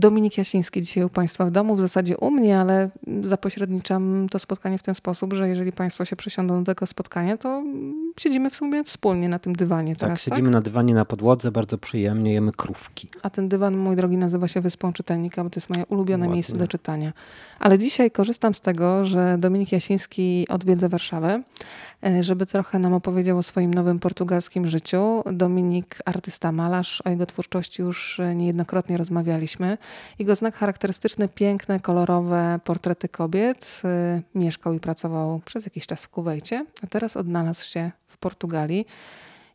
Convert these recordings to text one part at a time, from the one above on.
Dominik Jasiński dzisiaj u Państwa w domu, w zasadzie u mnie, ale zapośredniczam to spotkanie w ten sposób, że jeżeli Państwo się przesiądą do tego spotkania, to siedzimy w sumie wspólnie na tym dywanie Tak, teraz, siedzimy na dywanie na podłodze, bardzo przyjemnie, jemy krówki. A ten dywan, mój drogi, nazywa się Wyspą Czytelnika, bo to jest moje ulubione Ładnie. miejsce do czytania. Ale dzisiaj korzystam z tego, że Dominik Jasiński odwiedza Warszawę, e, żeby trochę nam opowiedział o swoim nowym portugalskim życiu. Dominik, artysta malarz, o jego twórczości już e, niejednokrotnie rozmawialiśmy. Jego znak charakterystyczny, piękne, kolorowe portrety kobiet. E, Mieszkał i pracował przez jakiś czas w Kuwejcie, a teraz odnalazł się w Portugalii.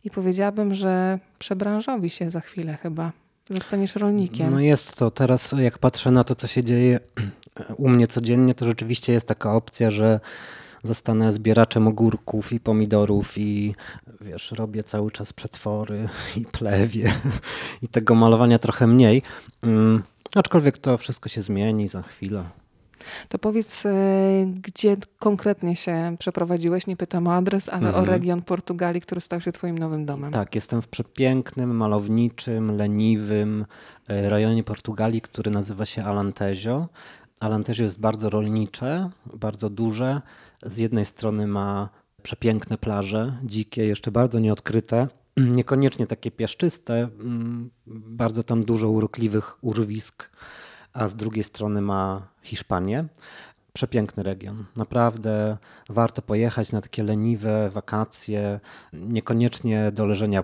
I powiedziałabym, że przebranżowi się za chwilę chyba. Zostaniesz rolnikiem. No jest to. Teraz jak patrzę na to, co się dzieje u mnie codziennie, to rzeczywiście jest taka opcja, że zostanę zbieraczem ogórków i pomidorów i wiesz, robię cały czas przetwory i plewie i tego malowania trochę mniej. Mm, aczkolwiek to wszystko się zmieni za chwilę. To powiedz, e, gdzie konkretnie się przeprowadziłeś? Nie pytam o adres, ale Mhm. o region Portugalii, który stał się twoim nowym domem. Tak, jestem w przepięknym, malowniczym, leniwym e, rejonie Portugalii, który nazywa się Alentejo. Alentejo jest bardzo rolnicze, bardzo duże. Z jednej strony ma przepiękne plaże, dzikie, jeszcze bardzo nieodkryte, niekoniecznie takie piaszczyste, mm, bardzo tam dużo urokliwych urwisk, a z drugiej strony ma Hiszpanię. Przepiękny region. Naprawdę warto pojechać na takie leniwe wakacje, niekoniecznie do leżenia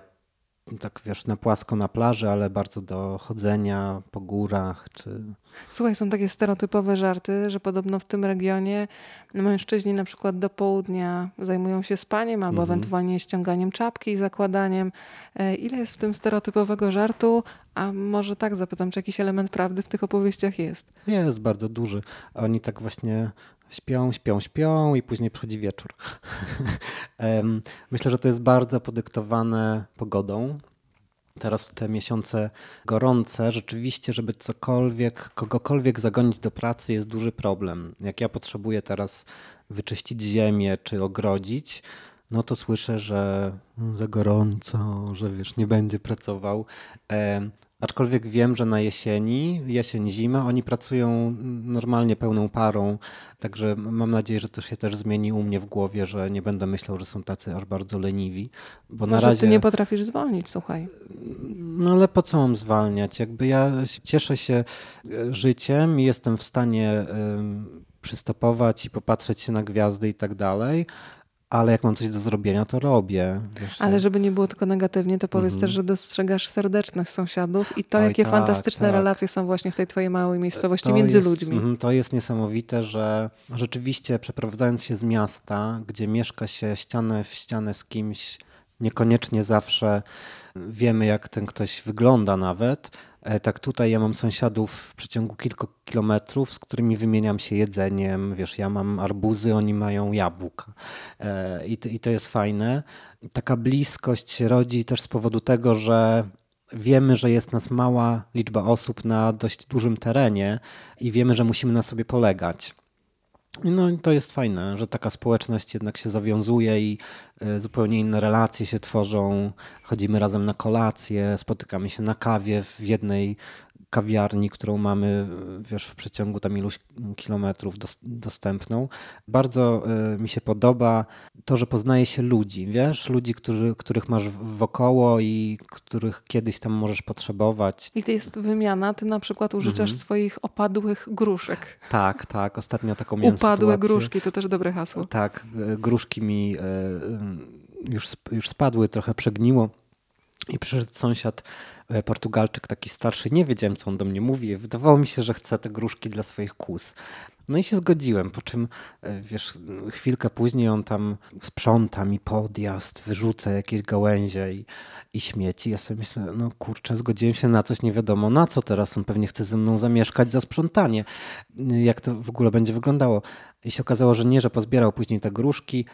tak wiesz, na płasko na plaży, ale bardzo do chodzenia po górach czy Słuchaj, są takie stereotypowe żarty, że podobno w tym regionie mężczyźni na przykład do południa zajmują się spaniem albo Mhm. ewentualnie ściąganiem czapki i zakładaniem. E, Ile jest w tym stereotypowego żartu? A może tak zapytam, czy jakiś element prawdy w tych opowieściach jest? jest bardzo duży. Oni tak właśnie śpią, śpią, śpią i później przychodzi wieczór. Myślę, że to jest bardzo podyktowane pogodą. Teraz w te miesiące gorące, rzeczywiście, żeby cokolwiek, kogokolwiek zagonić do pracy jest duży problem. Jak ja potrzebuję teraz wyczyścić ziemię czy ogrodzić, no to słyszę, że "No, za gorąco, że wiesz, nie będzie pracował. Aczkolwiek wiem, że na jesieni, jesień, zima, oni pracują normalnie pełną parą, także mam nadzieję, że to się też zmieni u mnie w głowie, że nie będę myślał, że są tacy aż bardzo leniwi, bo na Może razie... ty nie potrafisz zwolnić, słuchaj. No ale po co mam zwalniać? Jakby ja cieszę się e, życiem i jestem w stanie przystopować i popatrzeć się na gwiazdy i tak dalej, ale jak mam coś do zrobienia, to robię. Wiesz, Ale żeby nie było tylko negatywnie, to powiedz Mhm. też, że dostrzegasz serdeczność sąsiadów i to, Oj, jakie tak, fantastyczne tak. relacje są właśnie w tej twojej małej miejscowości To między jest, ludźmi. mhm, To jest niesamowite, że rzeczywiście przeprowadzając się z miasta, gdzie mieszka się ścianę w ścianę z kimś, niekoniecznie zawsze wiemy, jak ten ktoś wygląda nawet. E, Tak tutaj ja mam sąsiadów w przeciągu kilku kilometrów, z którymi wymieniam się jedzeniem. Wiesz, ja mam arbuzy, oni mają jabłka. E, I to, I to jest fajne. Taka bliskość się rodzi też z powodu tego, że wiemy, że jest nas mała liczba osób na dość dużym terenie i wiemy, że musimy na sobie polegać. No i to jest fajne, że taka społeczność jednak się zawiązuje i e, zupełnie inne relacje się tworzą. Chodzimy razem na kolację, spotykamy się na kawie w jednej kawiarni, którą mamy e, wiesz, w przeciągu tam iluś kilometrów dos- dostępną. Bardzo e, mi się podoba to, że poznaje się ludzi, wiesz, ludzi, którzy, których masz wokoło i których kiedyś tam możesz potrzebować. I to jest wymiana. Ty na przykład użyczasz Mhm. swoich opadłych gruszek. Tak, tak, ostatnio taką miałem Upadłe sytuację. gruszki, to też dobre hasło. Tak, e, gruszki mi już, już spadły, trochę przegniło. I przyszedł sąsiad, Portugalczyk, taki starszy. Nie wiedziałem, co on do mnie mówi. Wydawało mi się, że chce te gruszki dla swoich kóz. No i się zgodziłem, po czym, e, wiesz, chwilkę później on tam sprząta mi podjazd, wyrzuca jakieś gałęzie i, i śmieci. Ja sobie myślę, no kurczę, zgodziłem się na coś, nie wiadomo na co teraz. On pewnie chce ze mną zamieszkać za sprzątanie. Jak to w ogóle będzie wyglądało? I się okazało, że nie, że pozbierał później te gruszki,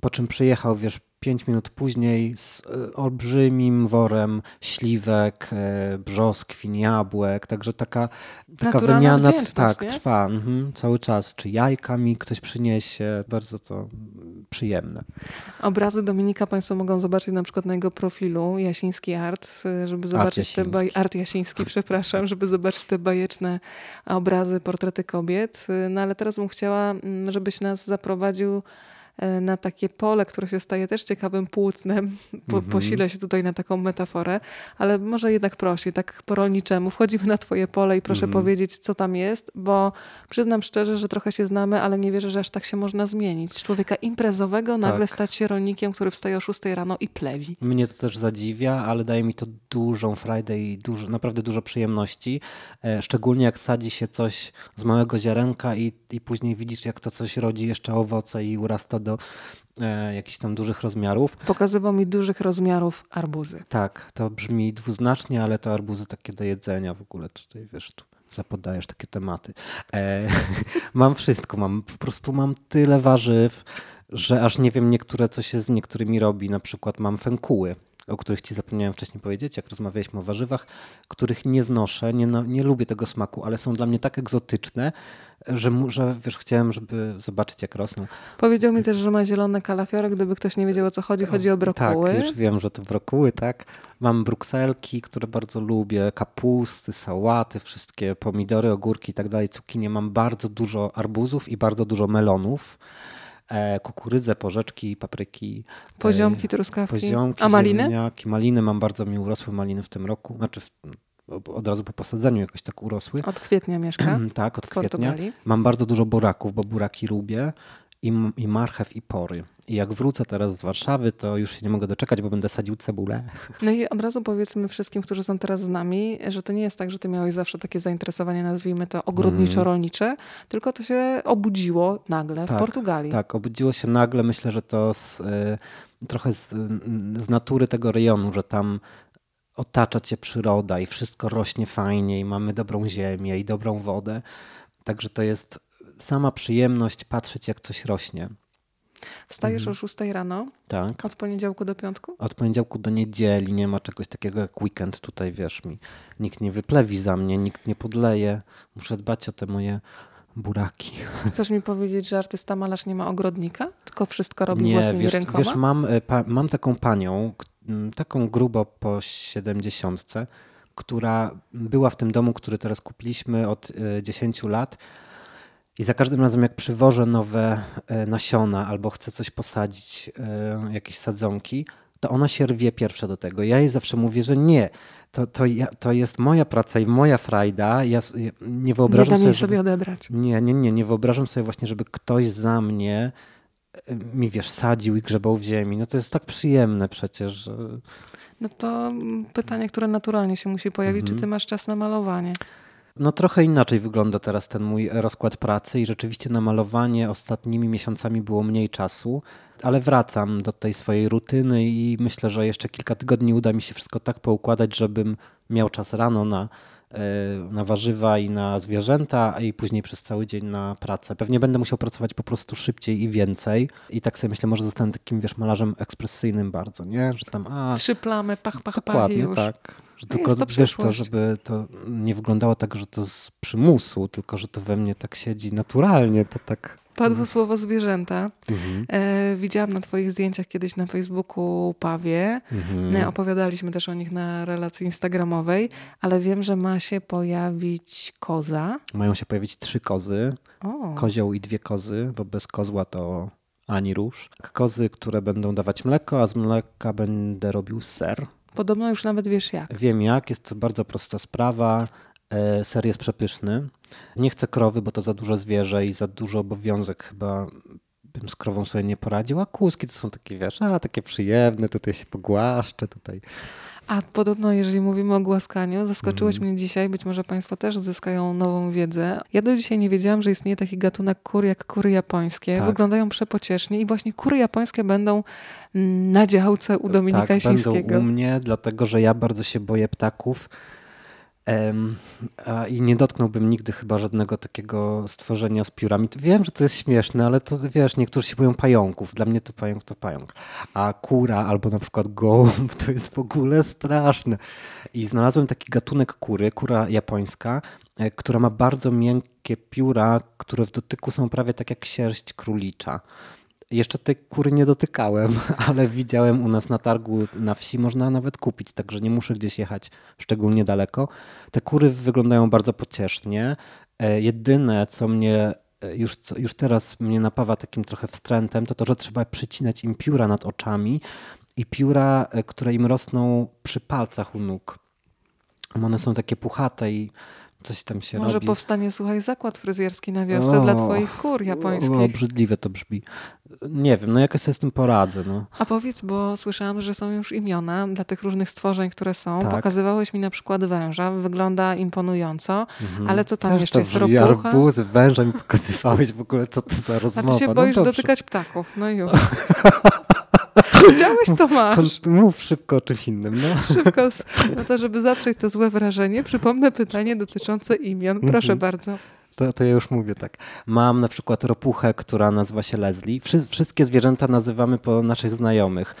po czym przyjechał, wiesz, pięć minut później z e, olbrzymim worem śliwek, e, brzoskwin, jabłek, także taka, taka Naturalna wymiana tak, nie? trwa mhm, cały czas. Czy jajka mi ktoś przyniesie, bardzo to przyjemne. Obrazy Dominika Państwo mogą zobaczyć na przykład na jego profilu Jasiński Art, żeby zobaczyć te baj- Art Jasiński, przepraszam, żeby zobaczyć te bajeczne obrazy, portrety kobiet. No ale teraz bym chciała, mm, żebyś nas zaprowadził E, na takie pole, które się staje też ciekawym płótnem. Po, mhm. Posilę się tutaj na taką metaforę, ale może jednak prosi, tak po rolniczemu. Wchodzimy na twoje pole i proszę mhm. powiedzieć, co tam jest, bo przyznam szczerze, że trochę się znamy, ale nie wierzę, że aż tak się można zmienić. Z człowieka imprezowego nagle tak. stać się rolnikiem, który wstaje o 6 rano i plewi. Mnie to też zadziwia, ale daje mi to dużą frajdę i dużo, naprawdę dużo przyjemności. E, szczególnie jak sadzi się coś z małego ziarenka i, i później widzisz, jak to coś rodzi jeszcze owoce i urasta do e, jakichś tam dużych rozmiarów. Pokazywał mi dużych rozmiarów arbuzy. Tak, to brzmi dwuznacznie, ale to arbuzy takie do jedzenia w ogóle tutaj, wiesz, tu zapodajesz takie tematy. E, mam wszystko, mam po prostu mam tyle warzyw, że aż nie wiem niektóre, co się z niektórymi robi. Na przykład mam fękuły o których ci zapomniałem wcześniej powiedzieć, jak rozmawialiśmy o warzywach, których nie znoszę, nie, no, nie lubię tego smaku, ale są dla mnie tak egzotyczne, że, że wiesz, chciałem, żeby zobaczyć, jak rosną. Powiedział mi też, że ma zielone kalafiory, gdyby ktoś nie wiedział o co chodzi, chodzi o brokuły. Tak, już wiem, że to brokuły, tak. Mam brukselki, które bardzo lubię, kapusty, sałaty, wszystkie pomidory, ogórki i tak dalej, cukinie. Mam bardzo dużo arbuzów i bardzo dużo melonów. E, kukurydzę, porzeczki, papryki. E, poziomki, truskawki. Poziomki, A maliny? Ziemniaki. Maliny, mam bardzo mi urosły maliny w tym roku. Znaczy w, od razu po posadzeniu jakoś tak urosły. Od kwietnia mieszka? tak, od kwietnia. Mam bardzo dużo buraków, bo buraki lubię i, i marchew i pory. I jak wrócę teraz z Warszawy, to już się nie mogę doczekać, bo będę sadził cebulę. No i od razu powiedzmy wszystkim, którzy są teraz z nami, że to nie jest tak, że ty miałeś zawsze takie zainteresowanie, nazwijmy to ogrodniczo-rolnicze, mm. tylko to się obudziło nagle tak, w Portugalii. Tak, obudziło się nagle. Myślę, że to z, y, trochę z, z natury tego rejonu, że tam otacza cię przyroda i wszystko rośnie fajnie i mamy dobrą ziemię i dobrą wodę. Także to jest sama przyjemność patrzeć, jak coś rośnie. Wstajesz mhm. o 6 rano? Tak. Od poniedziałku do piątku? Od poniedziałku do niedzieli. Nie ma czegoś takiego jak weekend tutaj, wiesz mi. Nikt nie wyplewi za mnie, nikt nie podleje. Muszę dbać o te moje buraki. Chcesz mi powiedzieć, że artysta malarz nie ma ogrodnika? Tylko wszystko robi nie, własnymi wiesz, rękoma? Wiesz, mam, e, pa, mam taką panią, taką grubo po siedemdziesiątce, która była w tym domu, który teraz kupiliśmy od 10 e, lat i za każdym razem, jak przywożę nowe e, nasiona albo chcę coś posadzić, e, jakieś sadzonki, to ona się rwie pierwsza do tego. Ja jej zawsze mówię, że nie. To, to, ja, to jest moja praca i moja frajda. Ja, ja nie wyobrażam nie sobie. sobie odebrać. Nie, nie, nie. Nie wyobrażam sobie właśnie, żeby ktoś za mnie e, mi wiesz, sadził i grzebał w ziemi. No to jest tak przyjemne przecież. Że... No to pytanie, które naturalnie się musi pojawić, mhm. czy ty masz czas na malowanie? No trochę inaczej wygląda teraz ten mój rozkład pracy i rzeczywiście na malowanie ostatnimi miesiącami było mniej czasu, ale wracam do tej swojej rutyny i myślę, że jeszcze kilka tygodni uda mi się wszystko tak poukładać, żebym miał czas rano na, na warzywa i na zwierzęta, i później przez cały dzień na pracę. Pewnie będę musiał pracować po prostu szybciej i więcej. I tak sobie myślę, może zostanę takim, wiesz, malarzem ekspresyjnym bardzo, nie? Że tam, a... Trzy plamy, pach, pach, Dokładnie, pach już. tak. Że no tylko to wiesz to, żeby to nie wyglądało tak, że to z przymusu, tylko że to we mnie tak siedzi naturalnie, to tak. Padło mhm. słowo zwierzęta. Mhm. E, widziałam na Twoich zdjęciach kiedyś na Facebooku pawie. Mhm. E, opowiadaliśmy też o nich na relacji Instagramowej, ale wiem, że ma się pojawić koza. Mają się pojawić trzy kozy. O. Kozioł i dwie kozy, bo bez kozła to ani róż. Kozy, które będą dawać mleko, a z mleka będę robił ser. Podobno już nawet wiesz jak. Wiem jak, jest to bardzo prosta sprawa. E, ser jest przepyszny. Nie chcę krowy, bo to za duże zwierzę i za duży obowiązek chyba bym z krową sobie nie poradził, a kłuski to są takie, wiesz, a takie przyjemne, tutaj się pogłaszczę, tutaj a podobno, jeżeli mówimy o głaskaniu, zaskoczyłeś mm. mnie dzisiaj, być może Państwo też zyskają nową wiedzę. Ja do dzisiaj nie wiedziałam, że istnieje taki gatunek kur jak kury japońskie. Tak. Wyglądają przepociesznie i właśnie kury japońskie będą na działce u Dominika tak, Jasińskiego. będą u mnie, dlatego że ja bardzo się boję ptaków i nie dotknąłbym nigdy chyba żadnego takiego stworzenia z piórami. Wiem, że to jest śmieszne, ale to wiesz, niektórzy się boją pająków. Dla mnie to pająk to pająk. A kura albo na przykład gołąb to jest w ogóle straszne. I znalazłem taki gatunek kury, kura japońska, e, która ma bardzo miękkie pióra, które w dotyku są prawie tak jak sierść królicza. Jeszcze tej kury nie dotykałem, ale widziałem u nas na targu na wsi, można nawet kupić, także nie muszę gdzieś jechać szczególnie daleko. Te kury wyglądają bardzo pociesznie. E, jedyne, co mnie e, już, już teraz mnie napawa takim trochę wstrętem, to to, że trzeba przycinać im pióra nad oczami i pióra, e, które im rosną przy palcach u nóg. One są takie puchate i coś tam się Może robi. powstanie, słuchaj, zakład fryzjerski na wiosce dla twoich kur japońskich. O, obrzydliwe to brzmi. Nie wiem, no jakoś sobie z tym poradzę. No. A powiedz, bo słyszałam, że są już imiona dla tych różnych stworzeń, które są. Tak. Pokazywałeś mi na przykład węża, wygląda imponująco, Mhm. ale co tam Też jeszcze jest? Ropucha? Arbuzy, węża mi pokazywałeś w ogóle, co to za A rozmowa. ty się no boisz dobrze. dotykać ptaków, no już. Chciałeś, to masz. Mów szybko o czymś innym. No. Szybko, no to żeby zatrzeć to złe wrażenie, przypomnę pytanie dotyczące imion. Proszę Mhm. bardzo. To, to ja już mówię tak. Mam na przykład ropuchę, która nazywa się Leslie. Wszy, wszystkie zwierzęta nazywamy po naszych znajomych.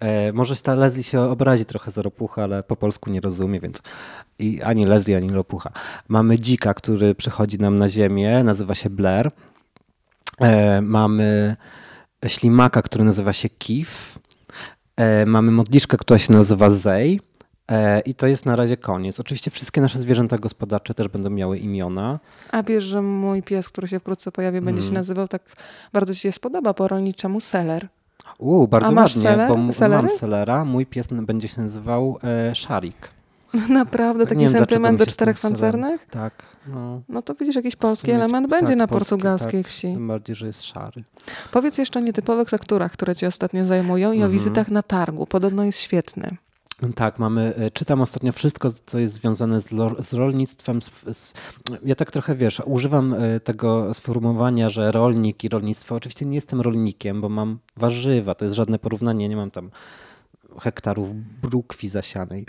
E, może ta Leslie się obrazi trochę za ropucha, ale po polsku nie rozumie, więc i ani Leslie, ani ropucha. Mamy dzika, który przychodzi nam na ziemię, nazywa się Blair. E, mamy ślimaka, który nazywa się Kif. E, mamy modliszkę, która się nazywa Zej. E, I to jest na razie koniec. Oczywiście wszystkie nasze zwierzęta gospodarcze też będą miały imiona. A wiesz, że mój pies, który się wkrótce pojawi, będzie się Mhm. nazywał tak, bardzo ci się spodoba po rolniczemu Seller. Uuu, bardzo ładnie, seler? bo Selery? mam selera. Mój pies będzie się nazywał e, Szarik. Naprawdę, taki wiem, sentyment do czterech pancernych? Tak, no. No to widzisz, jakiś polski element będzie tak, na polski, portugalskiej tak. wsi. Tym bardziej, że jest szary. Powiedz jeszcze o nietypowych lekturach, które cię ostatnio zajmują i o Mhm. wizytach na targu. Podobno jest świetny. Tak, mamy, e, czytam ostatnio wszystko, co jest związane z, lo, z rolnictwem. Z, z, ja tak trochę, wiesz, używam e, tego sformułowania, że rolnik i rolnictwo. Oczywiście nie jestem rolnikiem, bo mam warzywa, to jest żadne porównanie, nie mam tam hektarów brukwi zasianej.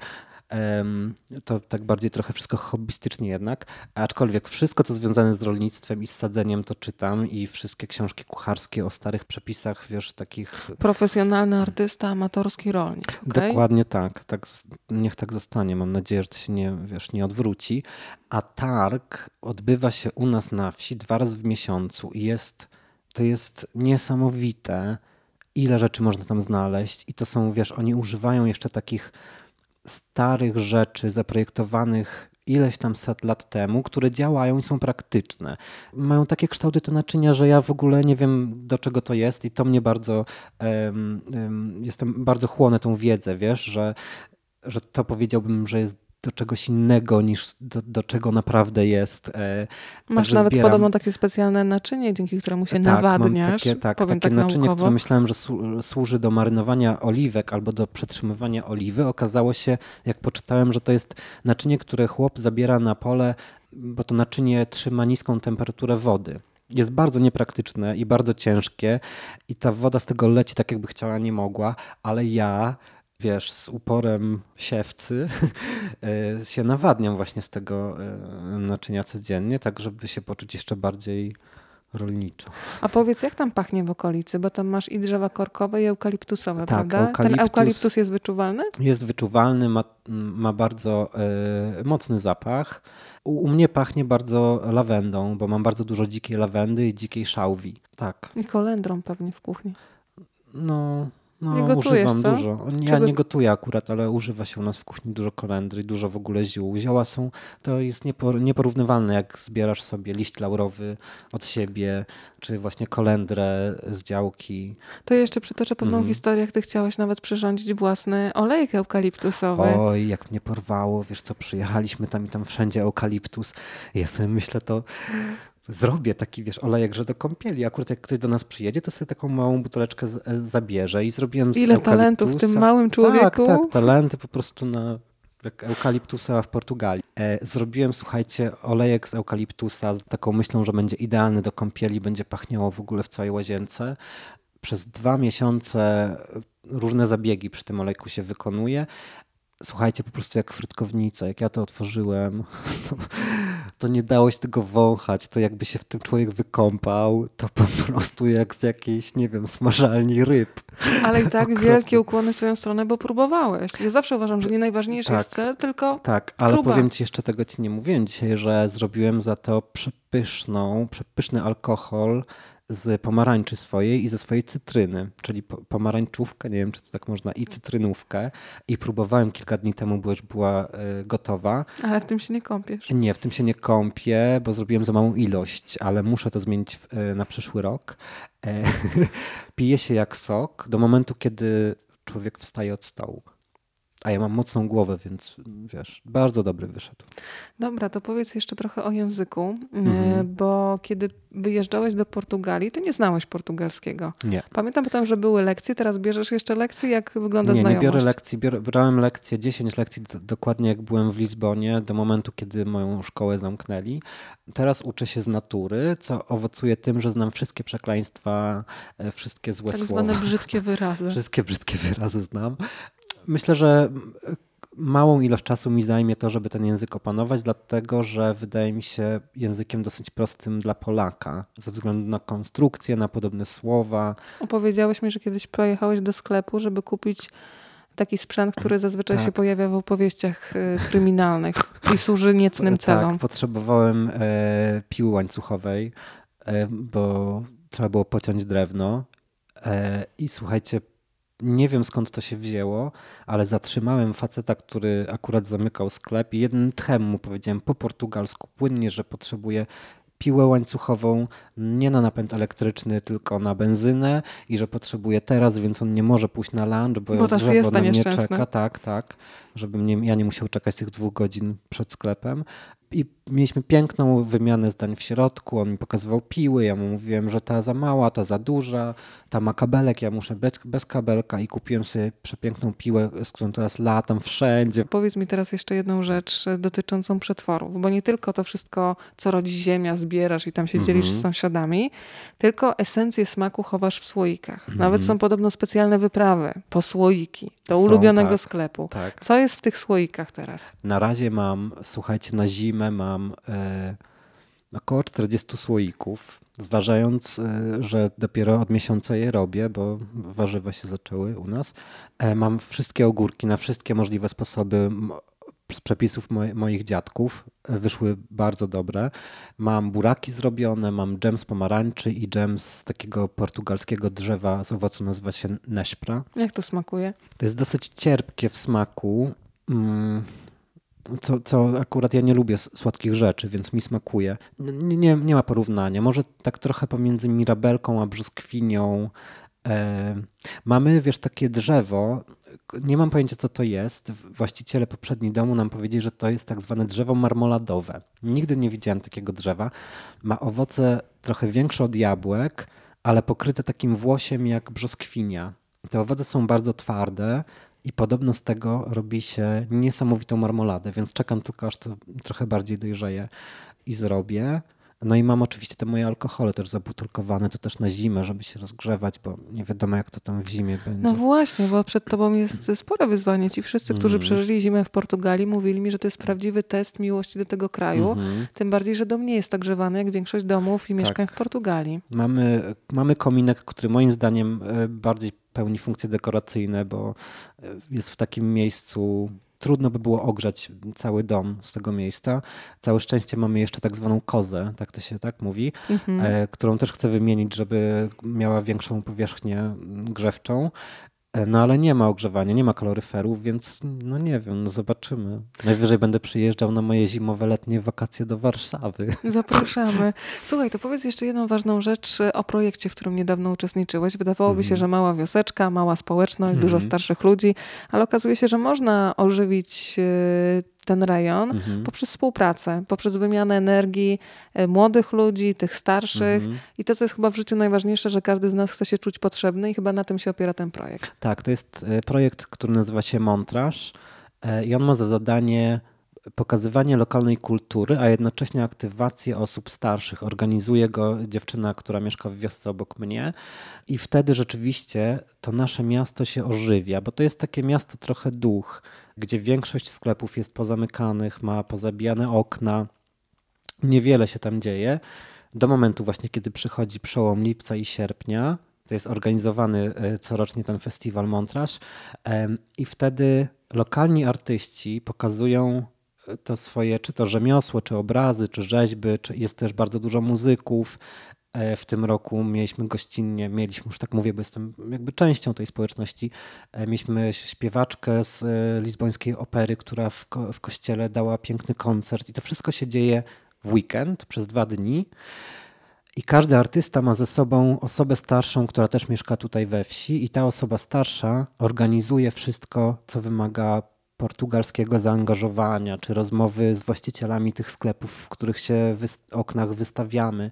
To tak bardziej trochę wszystko hobbystycznie jednak, aczkolwiek wszystko, co związane z rolnictwem i z sadzeniem, to czytam i wszystkie książki kucharskie o starych przepisach, wiesz, takich Profesjonalny artysta, amatorski rolnik. okej? Dokładnie tak. tak. Niech tak zostanie. Mam nadzieję, że to się nie, wiesz, nie odwróci. A targ odbywa się u nas na wsi dwa razy w miesiącu i jest, to jest niesamowite, ile rzeczy można tam znaleźć. I to są, wiesz, oni używają jeszcze takich starych rzeczy zaprojektowanych ileś tam set lat temu, które działają i są praktyczne. Mają takie kształty te naczynia, że ja w ogóle nie wiem do czego to jest i to mnie bardzo, em, em, jestem bardzo chłonę tą wiedzę, wiesz, że, że to powiedziałbym, że jest do czegoś innego niż do, do czego naprawdę jest. E, Masz nawet zbieram- podobno takie specjalne naczynie, dzięki któremu się tak, nawadniasz. Mam takie, tak, takie tak naczynie, naukowo. które myślałem, że słu- służy do marynowania oliwek albo do przetrzymywania oliwy. Okazało się, jak poczytałem, że to jest naczynie, które chłop zabiera na pole, bo to naczynie trzyma niską temperaturę wody. Jest bardzo niepraktyczne i bardzo ciężkie i ta woda z tego leci tak, jakby chciała, nie mogła, ale ja wiesz, z uporem siewcy e, się nawadniam właśnie z tego e, naczynia codziennie, tak żeby się poczuć jeszcze bardziej rolniczo. A powiedz, jak tam pachnie w okolicy? Bo tam masz i drzewa korkowe, i eukaliptusowe, Tak, prawda? Ten eukaliptus- eukaliptus jest wyczuwalny? Jest wyczuwalny, ma, ma bardzo e, mocny zapach. U, u mnie pachnie bardzo lawendą, bo mam bardzo dużo dzikiej lawendy i dzikiej szałwi. Tak, I kolendrą pewnie w kuchni. no, no Nie gotujesz, używam co? dużo. Ja Czy go- nie gotuję akurat, ale używa się u nas w kuchni dużo kolendry, dużo w ogóle ziół. Zioła są, to jest niepor, nieporównywalne, jak zbierasz sobie liść laurowy od siebie, czy właśnie kolendrę z działki. To jeszcze przytoczę pewną Mhm. historię, jak ty chciałeś nawet przyrządzić własny olejek eukaliptusowy. Oj, jak mnie porwało, wiesz co, przyjechaliśmy tam i tam wszędzie eukaliptus. Ja sobie myślę, to zrobię taki, wiesz, olejek, że do kąpieli. Akurat jak ktoś do nas przyjedzie, to sobie taką małą buteleczkę z, e, zabierze i zrobiłem z Ile talentów w tym eukaliptusa- małym człowieku. Tak, tak, talenty po prostu na jak eukaliptusa w Portugalii. E, zrobiłem, słuchajcie, olejek z eukaliptusa z taką myślą, że będzie idealny do kąpieli, będzie pachniało w ogóle w całej łazience. Przez dwa miesiące różne zabiegi przy tym olejku się wykonuje. Słuchajcie, po prostu jak frytkownica, jak ja to otworzyłem, to, to nie dało się tego wąchać. To jakby się w tym człowiek wykąpał, to po prostu jak z jakiejś, nie wiem, smażalni ryb. Ale i tak wielkie ukłony w twoją stronę, bo próbowałeś. Ja zawsze uważam, że nie najważniejszy Tak. jest cel, tylko Tak, ale Próba. powiem ci jeszcze tego ci nie mówiłem dzisiaj, że zrobiłem za to przepyszną, przepyszny alkohol z pomarańczy swojej i ze swojej cytryny, czyli pomarańczówkę, nie wiem czy to tak można, i cytrynówkę. I próbowałem kilka dni temu, bo już była y, gotowa. Ale w tym się nie kąpiesz. Nie, w tym się nie kąpię, bo zrobiłem za małą ilość, ale muszę to zmienić y, na przyszły rok. E, pije się jak sok do momentu, kiedy człowiek wstaje od stołu. A ja mam mocną głowę, więc wiesz, bardzo dobry wyszedł. Dobra, to powiedz jeszcze trochę o języku, mhm. bo kiedy wyjeżdżałeś do Portugalii, ty nie znałeś portugalskiego. Nie. Pamiętam potem, że były lekcje, teraz bierzesz jeszcze lekcje, jak wygląda nie, znajomość? Nie, biorę lekcji, biorę, brałem lekcje, 10 lekcji dokładnie jak byłem w Lizbonie, do momentu, kiedy moją szkołę zamknęli. Teraz uczę się z natury, co owocuje tym, że znam wszystkie przekleństwa, e, wszystkie złe tak słowa. Tak zwane brzydkie wyrazy. wszystkie brzydkie wyrazy znam myślę, że małą ilość czasu mi zajmie to, żeby ten język opanować, dlatego że wydaje mi się językiem dosyć prostym dla Polaka, ze względu na konstrukcję, na podobne słowa. Opowiedziałeś mi, że kiedyś pojechałeś do sklepu, żeby kupić taki sprzęt, który zazwyczaj tak. się pojawia w opowieściach y, kryminalnych i służy niecnym tak, celom. Tak, potrzebowałem e, piły łańcuchowej, e, bo trzeba było pociąć drewno. E, I słuchajcie, nie wiem skąd to się wzięło, ale zatrzymałem faceta, który akurat zamykał sklep i jednym tchem mu powiedziałem po portugalsku płynnie, że potrzebuje piłę łańcuchową nie na napęd elektryczny, tylko na benzynę i że potrzebuje teraz, więc on nie może pójść na lunch, bo, bo ta drzewo na mnie czeka. Tak, tak, żebym nie, ja nie musiał czekać tych dwóch godzin przed sklepem i mieliśmy piękną wymianę zdań w środku. On mi pokazywał piły, ja mu mówiłem, że ta za mała, ta za duża, ta ma kabelek, ja muszę bez, bez kabelka i kupiłem sobie przepiękną piłę, z którą teraz latam wszędzie. Powiedz mi teraz jeszcze jedną rzecz e, dotyczącą przetworów, bo nie tylko to wszystko, co rodzi ziemia, zbierasz i tam się dzielisz mm -hmm. z sąsiadami, tylko esencję smaku chowasz w słoikach. Mm -hmm. Nawet są podobno specjalne wyprawy po słoiki do są, ulubionego tak, sklepu. Tak. Co jest w tych słoikach teraz? Na razie mam, słuchajcie, na zimę mam e, około 40 słoików, zważając, e, że dopiero od miesiąca je robię, bo warzywa się zaczęły u nas. E, mam wszystkie ogórki na wszystkie możliwe sposoby z przepisów moich dziadków. Wyszły bardzo dobre. Mam buraki zrobione, mam dżem z pomarańczy i dżem z takiego portugalskiego drzewa z owocu, nazywa się neszpra. Jak to smakuje? To jest dosyć cierpkie w smaku. Co, co akurat ja nie lubię słodkich rzeczy, więc mi smakuje. Nie, nie, nie ma porównania. Może tak trochę pomiędzy mirabelką a brzoskwinią. E, mamy, wiesz, takie drzewo. Nie mam pojęcia, co to jest. Właściciele poprzedni domu nam powiedzieli, że to jest tak zwane drzewo marmoladowe. Nigdy nie widziałem takiego drzewa. Ma owoce trochę większe od jabłek, ale pokryte takim włosiem jak brzoskwinia. Te owoce są bardzo twarde, i podobno z tego robi się niesamowitą marmoladę, więc czekam tylko aż to trochę bardziej dojrzeje i zrobię. No i mam oczywiście te moje alkohole też zabutelkowane, to też na zimę, żeby się rozgrzewać, bo nie wiadomo jak to tam w zimie będzie. No właśnie, bo przed tobą jest spore wyzwanie. Ci wszyscy, którzy mm. przeżyli zimę w Portugalii, mówili mi, że to jest prawdziwy test miłości do tego kraju. Mm -hmm. Tym bardziej, że dom nie jest tak grzewany jak większość domów i mieszkań tak. w Portugalii. Mamy, mamy kominek, który moim zdaniem e, bardziej pełni funkcje dekoracyjne, bo e, jest w takim miejscu trudno by było ogrzać cały dom z tego miejsca. Całe szczęście mamy jeszcze tak zwaną kozę, tak to się tak mówi, mhm. e, którą też chcę wymienić, żeby miała większą powierzchnię grzewczą. E, no ale nie ma ogrzewania, nie ma kaloryferów, więc no nie wiem, no zobaczymy. Najwyżej będę przyjeżdżał na moje zimowe, letnie wakacje do Warszawy. Zapraszamy. Słuchaj, to powiedz jeszcze jedną ważną rzecz e, o projekcie, w którym niedawno uczestniczyłeś. Wydawałoby mm. się, mhm. że mała wioseczka, mała społeczność, mm. dużo mhm. starszych ludzi, ale okazuje się, że można ożywić e, ten rejon mhm. poprzez współpracę, poprzez wymianę energii e, młodych ludzi, tych starszych mhm. i to, co jest chyba w życiu najważniejsze, że każdy z nas chce się czuć potrzebny i chyba na tym się opiera ten projekt. Tak, to jest e, projekt, który nazywa się Montraż e, i on ma za zadanie pokazywanie lokalnej kultury, a jednocześnie aktywację osób starszych. Organizuje go dziewczyna, która mieszka w wiosce obok mnie i wtedy rzeczywiście to nasze miasto się ożywia, bo to jest takie miasto trochę duch, gdzie większość sklepów jest pozamykanych, ma pozabijane okna, niewiele się tam dzieje. Do momentu właśnie, kiedy przychodzi przełom lipca i sierpnia, to jest organizowany e, corocznie ten festiwal Montraż i wtedy lokalni artyści pokazują to swoje, czy to rzemiosło, czy obrazy, czy rzeźby, czy jest też bardzo dużo muzyków. E, w tym roku mieliśmy gościnnie, mieliśmy, już tak mówię, bo jestem jakby częścią tej społeczności, e, mieliśmy śpiewaczkę z e, lizbońskiej opery, która w, ko w kościele dała piękny koncert i to wszystko się dzieje w weekend przez dwa dni. I każdy artysta ma ze sobą osobę starszą, która też mieszka tutaj we wsi, i ta osoba starsza organizuje wszystko, co wymaga portugalskiego zaangażowania, czy rozmowy z właścicielami tych sklepów, w których się w oknach wystawiamy.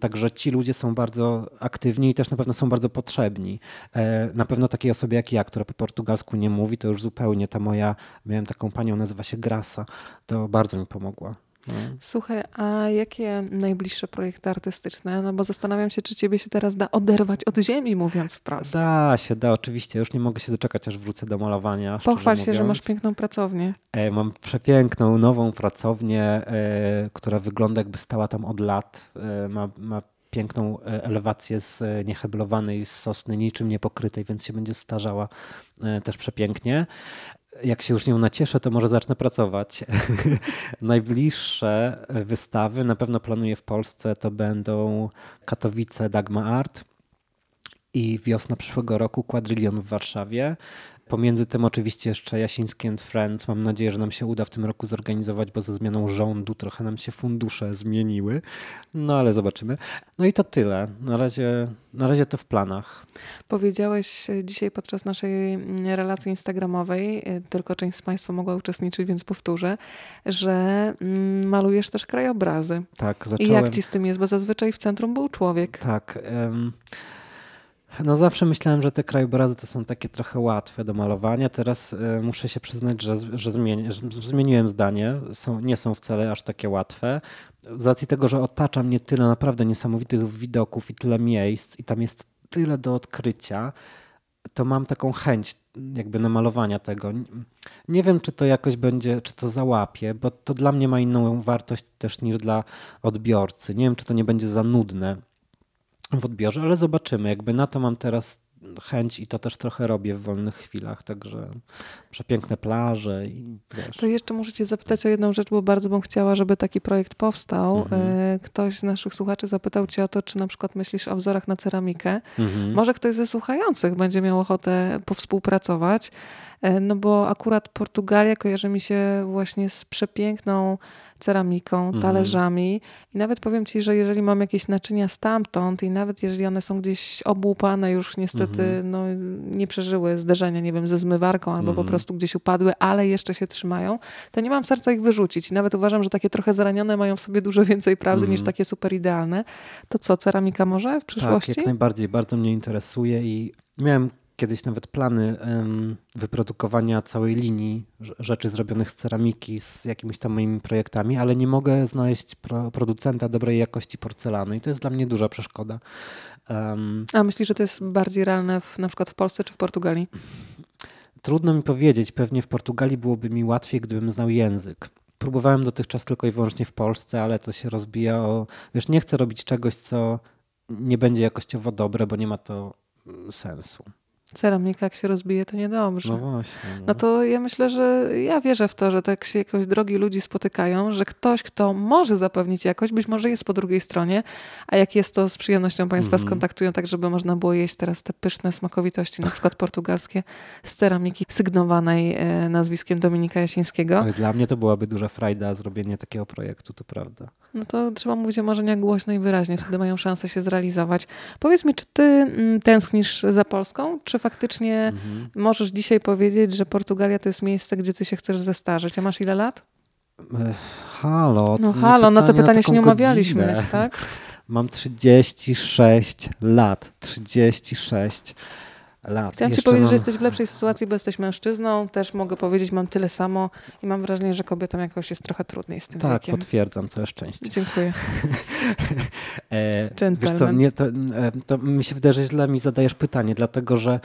Także ci ludzie są bardzo aktywni i też na pewno są bardzo potrzebni. E, na pewno takiej osobie jak ja, która po portugalsku nie mówi, to już zupełnie ta moja, miałem taką panią, nazywa się Grasa, to bardzo mi pomogła. No. Słuchaj, a jakie najbliższe projekty artystyczne? No bo zastanawiam się, czy ciebie się teraz da oderwać od ziemi, mówiąc wprost. Da się, da, oczywiście. Już nie mogę się doczekać, aż wrócę do malowania. Pochwal się, mówiąc. że masz piękną pracownię. E, mam przepiękną, nową pracownię, e, która wygląda jakby stała tam od lat. E, ma, ma piękną e, elewację z e, nieheblowanej z sosny, niczym niepokrytej, więc się będzie starzała e, też przepięknie jak się już nią nacieszę, to może zacznę pracować. Najbliższe wystawy na pewno planuję w Polsce to będą Katowice Dagma Art i wiosna przyszłego roku Quadrillion w Warszawie. Pomiędzy tym oczywiście jeszcze Jasiński and Friends. Mam nadzieję, że nam się uda w tym roku zorganizować, bo ze zmianą rządu trochę nam się fundusze zmieniły. No ale zobaczymy. No i to tyle. Na razie, na razie to w planach. Powiedziałeś dzisiaj podczas naszej relacji instagramowej, tylko część z Państwa mogła uczestniczyć, więc powtórzę, że mm, malujesz też krajobrazy. Tak, zacząłem. I jak ci z tym jest? Bo zazwyczaj w centrum był człowiek. Tak. No zawsze myślałem, że te krajobrazy to są takie trochę łatwe do malowania. Teraz y, muszę się przyznać, że, że, zmieni, że zmieniłem zdanie. Są, nie są wcale aż takie łatwe. Z racji tego, że otacza mnie tyle naprawdę niesamowitych widoków i tyle miejsc i tam jest tyle do odkrycia, to mam taką chęć jakby namalowania tego. Nie wiem, czy to jakoś będzie, czy to załapie, bo to dla mnie ma inną wartość też niż dla odbiorcy. Nie wiem, czy to nie będzie za nudne w odbiorze, ale zobaczymy. Jakby na to mam teraz chęć i to też trochę robię w wolnych chwilach, także przepiękne plaże i wiesz. To jeszcze muszę cię zapytać o jedną rzecz, bo bardzo bym chciała, żeby taki projekt powstał. Mhm. E, ktoś z naszych słuchaczy zapytał cię o to, czy na przykład myślisz o wzorach na ceramikę. Mhm. Może ktoś ze słuchających będzie miał ochotę powspółpracować, no bo akurat Portugalia kojarzy mi się właśnie z przepiękną ceramiką, mhm. talerzami i nawet powiem Ci, że jeżeli mam jakieś naczynia stamtąd i nawet jeżeli one są gdzieś obłupane już niestety mhm. no, nie przeżyły zderzenia, nie wiem, ze zmywarką albo po mhm. prostu gdzieś upadły, ale jeszcze się trzymają, to nie mam serca ich wyrzucić. I nawet uważam, że takie trochę zranione mają w sobie dużo więcej prawdy niż takie super idealne. To co, ceramika może w przyszłości? Tak, jak najbardziej. Bardzo mnie interesuje i miałem kiedyś nawet plany wyprodukowania całej linii rzeczy zrobionych z ceramiki z jakimiś tam moimi projektami, ale nie mogę znaleźć pro, producenta dobrej jakości porcelany i to jest dla mnie duża przeszkoda. Um, A myślisz, że to jest bardziej realne w, na przykład w Polsce czy w Portugalii? Trudno mi powiedzieć. Pewnie w Portugalii byłoby mi łatwiej, gdybym znał język. Próbowałem dotychczas tylko i wyłącznie w Polsce, ale to się rozbija o... Wiesz, nie chcę robić czegoś, co nie będzie jakościowo dobre, bo nie ma to mm, sensu ceramika jak się rozbije, to niedobrze. No właśnie. No. no. to ja myślę, że ja wierzę w to, że tak się jakoś drogi ludzi spotykają, że ktoś, kto może zapewnić jakość, być może jest po drugiej stronie, a jak jest, to z przyjemnością Państwa mm. skontaktują, tak żeby można było jeść teraz te pyszne smakowitości, na przykład portugalskie, z ceramiki sygnowanej e, nazwiskiem Dominika Jasińskiego. Ale dla mnie to byłaby duża frajda zrobienie takiego projektu, to prawda. No to trzeba mówić o marzeniach głośno i wyraźnie, wtedy mają szansę się zrealizować. Powiedz mi, czy ty mm, tęsknisz za Polską, czy faktycznie mhm. możesz dzisiaj powiedzieć, że Portugalia to jest miejsce, gdzie ty się chcesz zestarzeć? A masz ile lat? Halo. No halo, na to pytanie się nie umawialiśmy, tak? Mam 36 lat. 36 lat. Chciałam Jeszcze ci powiedzieć, mam... że jesteś w lepszej sytuacji, bo jesteś mężczyzną. Też mogę powiedzieć, mam tyle samo i mam wrażenie, że kobietom jakoś jest trochę trudniej z tym tak, wiekiem. Potwierdzam, całe szczęście. Dziękuję. e, wiesz co, nie, to, e, to mi się wydaje, że źle mi zadajesz pytanie, dlatego że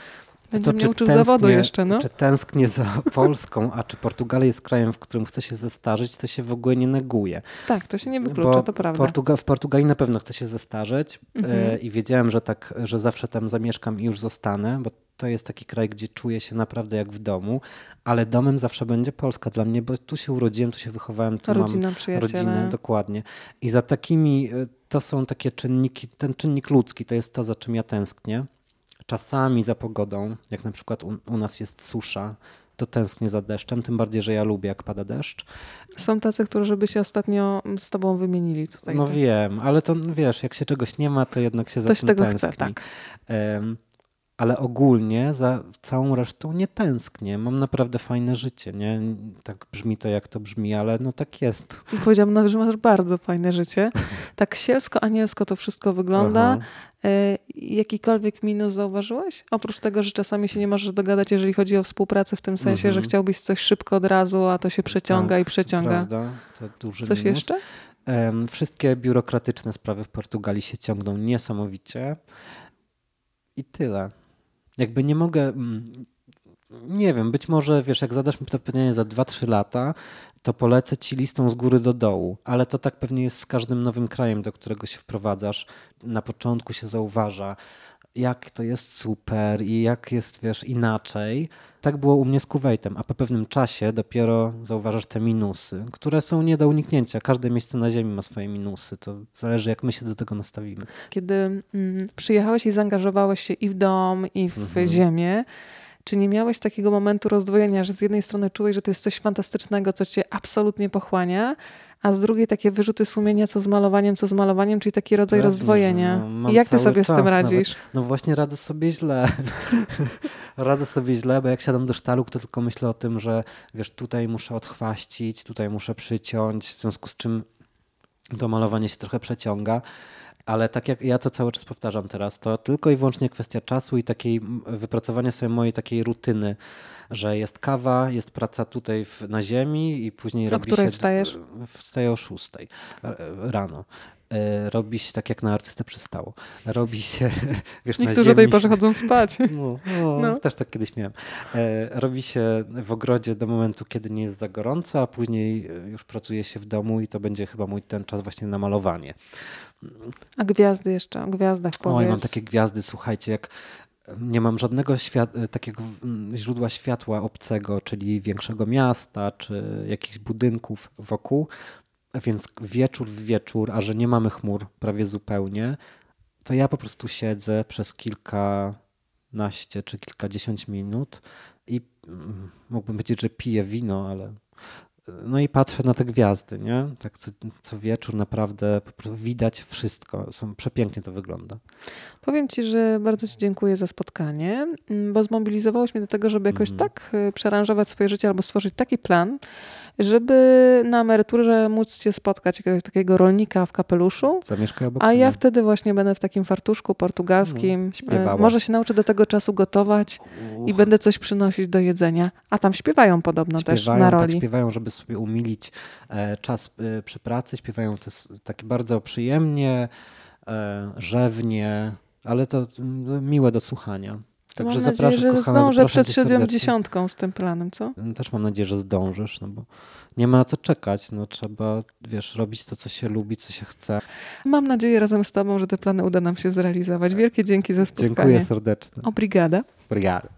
będzie to, mnie uczył zawodu jeszcze, no. Czy tęsknię za Polską, a czy Portugalia jest krajem, w którym chce się zestarzeć, to się w ogóle nie neguje. Tak, to się nie wyklucza, Bo to prawda. Portuga w Portugalii na pewno chcę się zestarzeć mhm. e, i wiedziałem, że tak, że zawsze tam zamieszkam i już zostanę, bo to jest taki kraj, gdzie czuję się naprawdę jak w domu, ale domem zawsze będzie Polska dla mnie, bo tu się urodziłem, tu się wychowałem, tu Rodzina, mam przyjaciele. rodzinę, dokładnie. I za takimi, y, to są takie czynniki, ten czynnik ludzki, to jest to, za czym ja tęsknię. Czasami za pogodą, jak na przykład u, u nas jest susza, to tęsknię za deszczem, tym bardziej, że ja lubię, jak pada deszcz. Są tacy, którzy by się ostatnio z tobą wymienili tutaj. No tak. wiem, ale to wiesz, jak się czegoś nie ma, to jednak się za Ktoś tym tego tęskni. chce, tak. Em, ale ogólnie za całą resztą nie tęsknię. Mam naprawdę fajne życie, nie? Tak brzmi to, jak to brzmi, ale no tak jest. Powiedziałam nawet, że masz bardzo fajne życie. Tak sielsko-anielsko to wszystko wygląda. Aha. E, Jakikolwiek minus zauważyłeś? Oprócz tego, że czasami się nie możesz dogadać, jeżeli chodzi o współpracę, w tym sensie, że Mhm. chciałbyś coś szybko od razu, a to się przeciąga Tak, i przeciąga. Prawda? To duży Coś minus. jeszcze? Wszystkie biurokratyczne sprawy w Portugalii się ciągną niesamowicie. I tyle. Jakby nie mogę. mm, Nie wiem, być może wiesz, jak zadasz mi to pytanie za 2-3 lata, to polecę ci listą z góry do dołu. Ale to tak pewnie jest z każdym nowym krajem, do którego się wprowadzasz. Na początku się zauważa, jak to jest super i jak jest, wiesz, inaczej. Tak było u mnie z Kuwejtem, a po pewnym czasie dopiero zauważasz te minusy, które są nie do uniknięcia. Każde miejsce na ziemi ma swoje minusy. To zależy, jak my się do tego nastawimy. Kiedy mm, przyjechałeś i zaangażowałeś się i w dom, i w Mhm. ziemię, czy nie miałeś takiego momentu rozdwojenia, że z jednej strony czułeś, że to jest coś fantastycznego, co cię absolutnie pochłania, a z drugiej takie wyrzuty sumienia, co z malowaniem, co z malowaniem, czyli taki rodzaj Pewnie, rozdwojenia. no, I jak ty sobie z tym radzisz? No właśnie radzę sobie źle. radzę sobie źle, bo jak siadam do sztalu, to tylko myślę o tym, że wiesz, tutaj muszę odchwaścić, tutaj muszę przyciąć, w związku z czym to malowanie się trochę przeciąga. Ale tak jak ja to cały czas powtarzam teraz, to tylko i wyłącznie kwestia czasu i takiej wypracowania sobie mojej takiej rutyny, że jest kawa, jest praca tutaj w, na ziemi i później O robi której się... wstajesz? Wstaję o szóstej r- rano. E, Robi się tak, jak na artystę przystało. Robi się, wiesz, na Niektórzy o tej ziemi... porze chodzą spać. No, no, No. też tak kiedyś miałem. E, robi się w ogrodzie do momentu, kiedy nie jest za gorąco, a później e, już pracuje się w domu i to będzie chyba mój ten czas właśnie na malowanie. A gwiazdy jeszcze, o gwiazdach powiedz. Oj, mam takie gwiazdy, słuchajcie, jak nie mam żadnego takiego źródła światła obcego, czyli większego miasta, czy jakichś budynków wokół, więc wieczór w wieczór, a że nie mamy chmur prawie zupełnie, to ja po prostu siedzę przez kilkanaście czy kilkadziesiąt minut i mm, mógłbym powiedzieć, że piję wino, ale no i patrzę na te gwiazdy, nie? Tak co, co wieczór naprawdę po prostu widać wszystko. Są, przepięknie to wygląda. Powiem Ci, że bardzo Ci dziękuję za spotkanie, mm, bo zmobilizowałeś mnie do tego, żeby jakoś Mhm. tak y, przearanżować swoje życie albo stworzyć taki plan, żeby na emeryturze móc Cię spotkać, jakiegoś takiego rolnika w kapeluszu, Zamieszkaj obok a ja wtedy właśnie będę w takim fartuszku portugalskim. No. Y, Może się nauczę do tego czasu gotować i Uch, będę coś przynosić do jedzenia. A tam śpiewają podobno też śpiewają, na tak, roli. śpiewają, żeby sobie umilić e, czas e, przy pracy. Śpiewają to takie bardzo przyjemnie, e, rzewnie, ale to mm, miłe do słuchania. Także mam nadzieję, zapraszam, że kochana, zdążę przed cię siódmą serdecznie. dziesiątką z tym planem, co? Też mam nadzieję, że zdążysz, no bo nie ma na co czekać. No, trzeba, wiesz, robić to, co się lubi, co się chce. Mam nadzieję razem z Tobą, że te plany uda nam się zrealizować. Wielkie dzięki za spotkanie. Dziękuję serdecznie. Obrigada. Obrigado.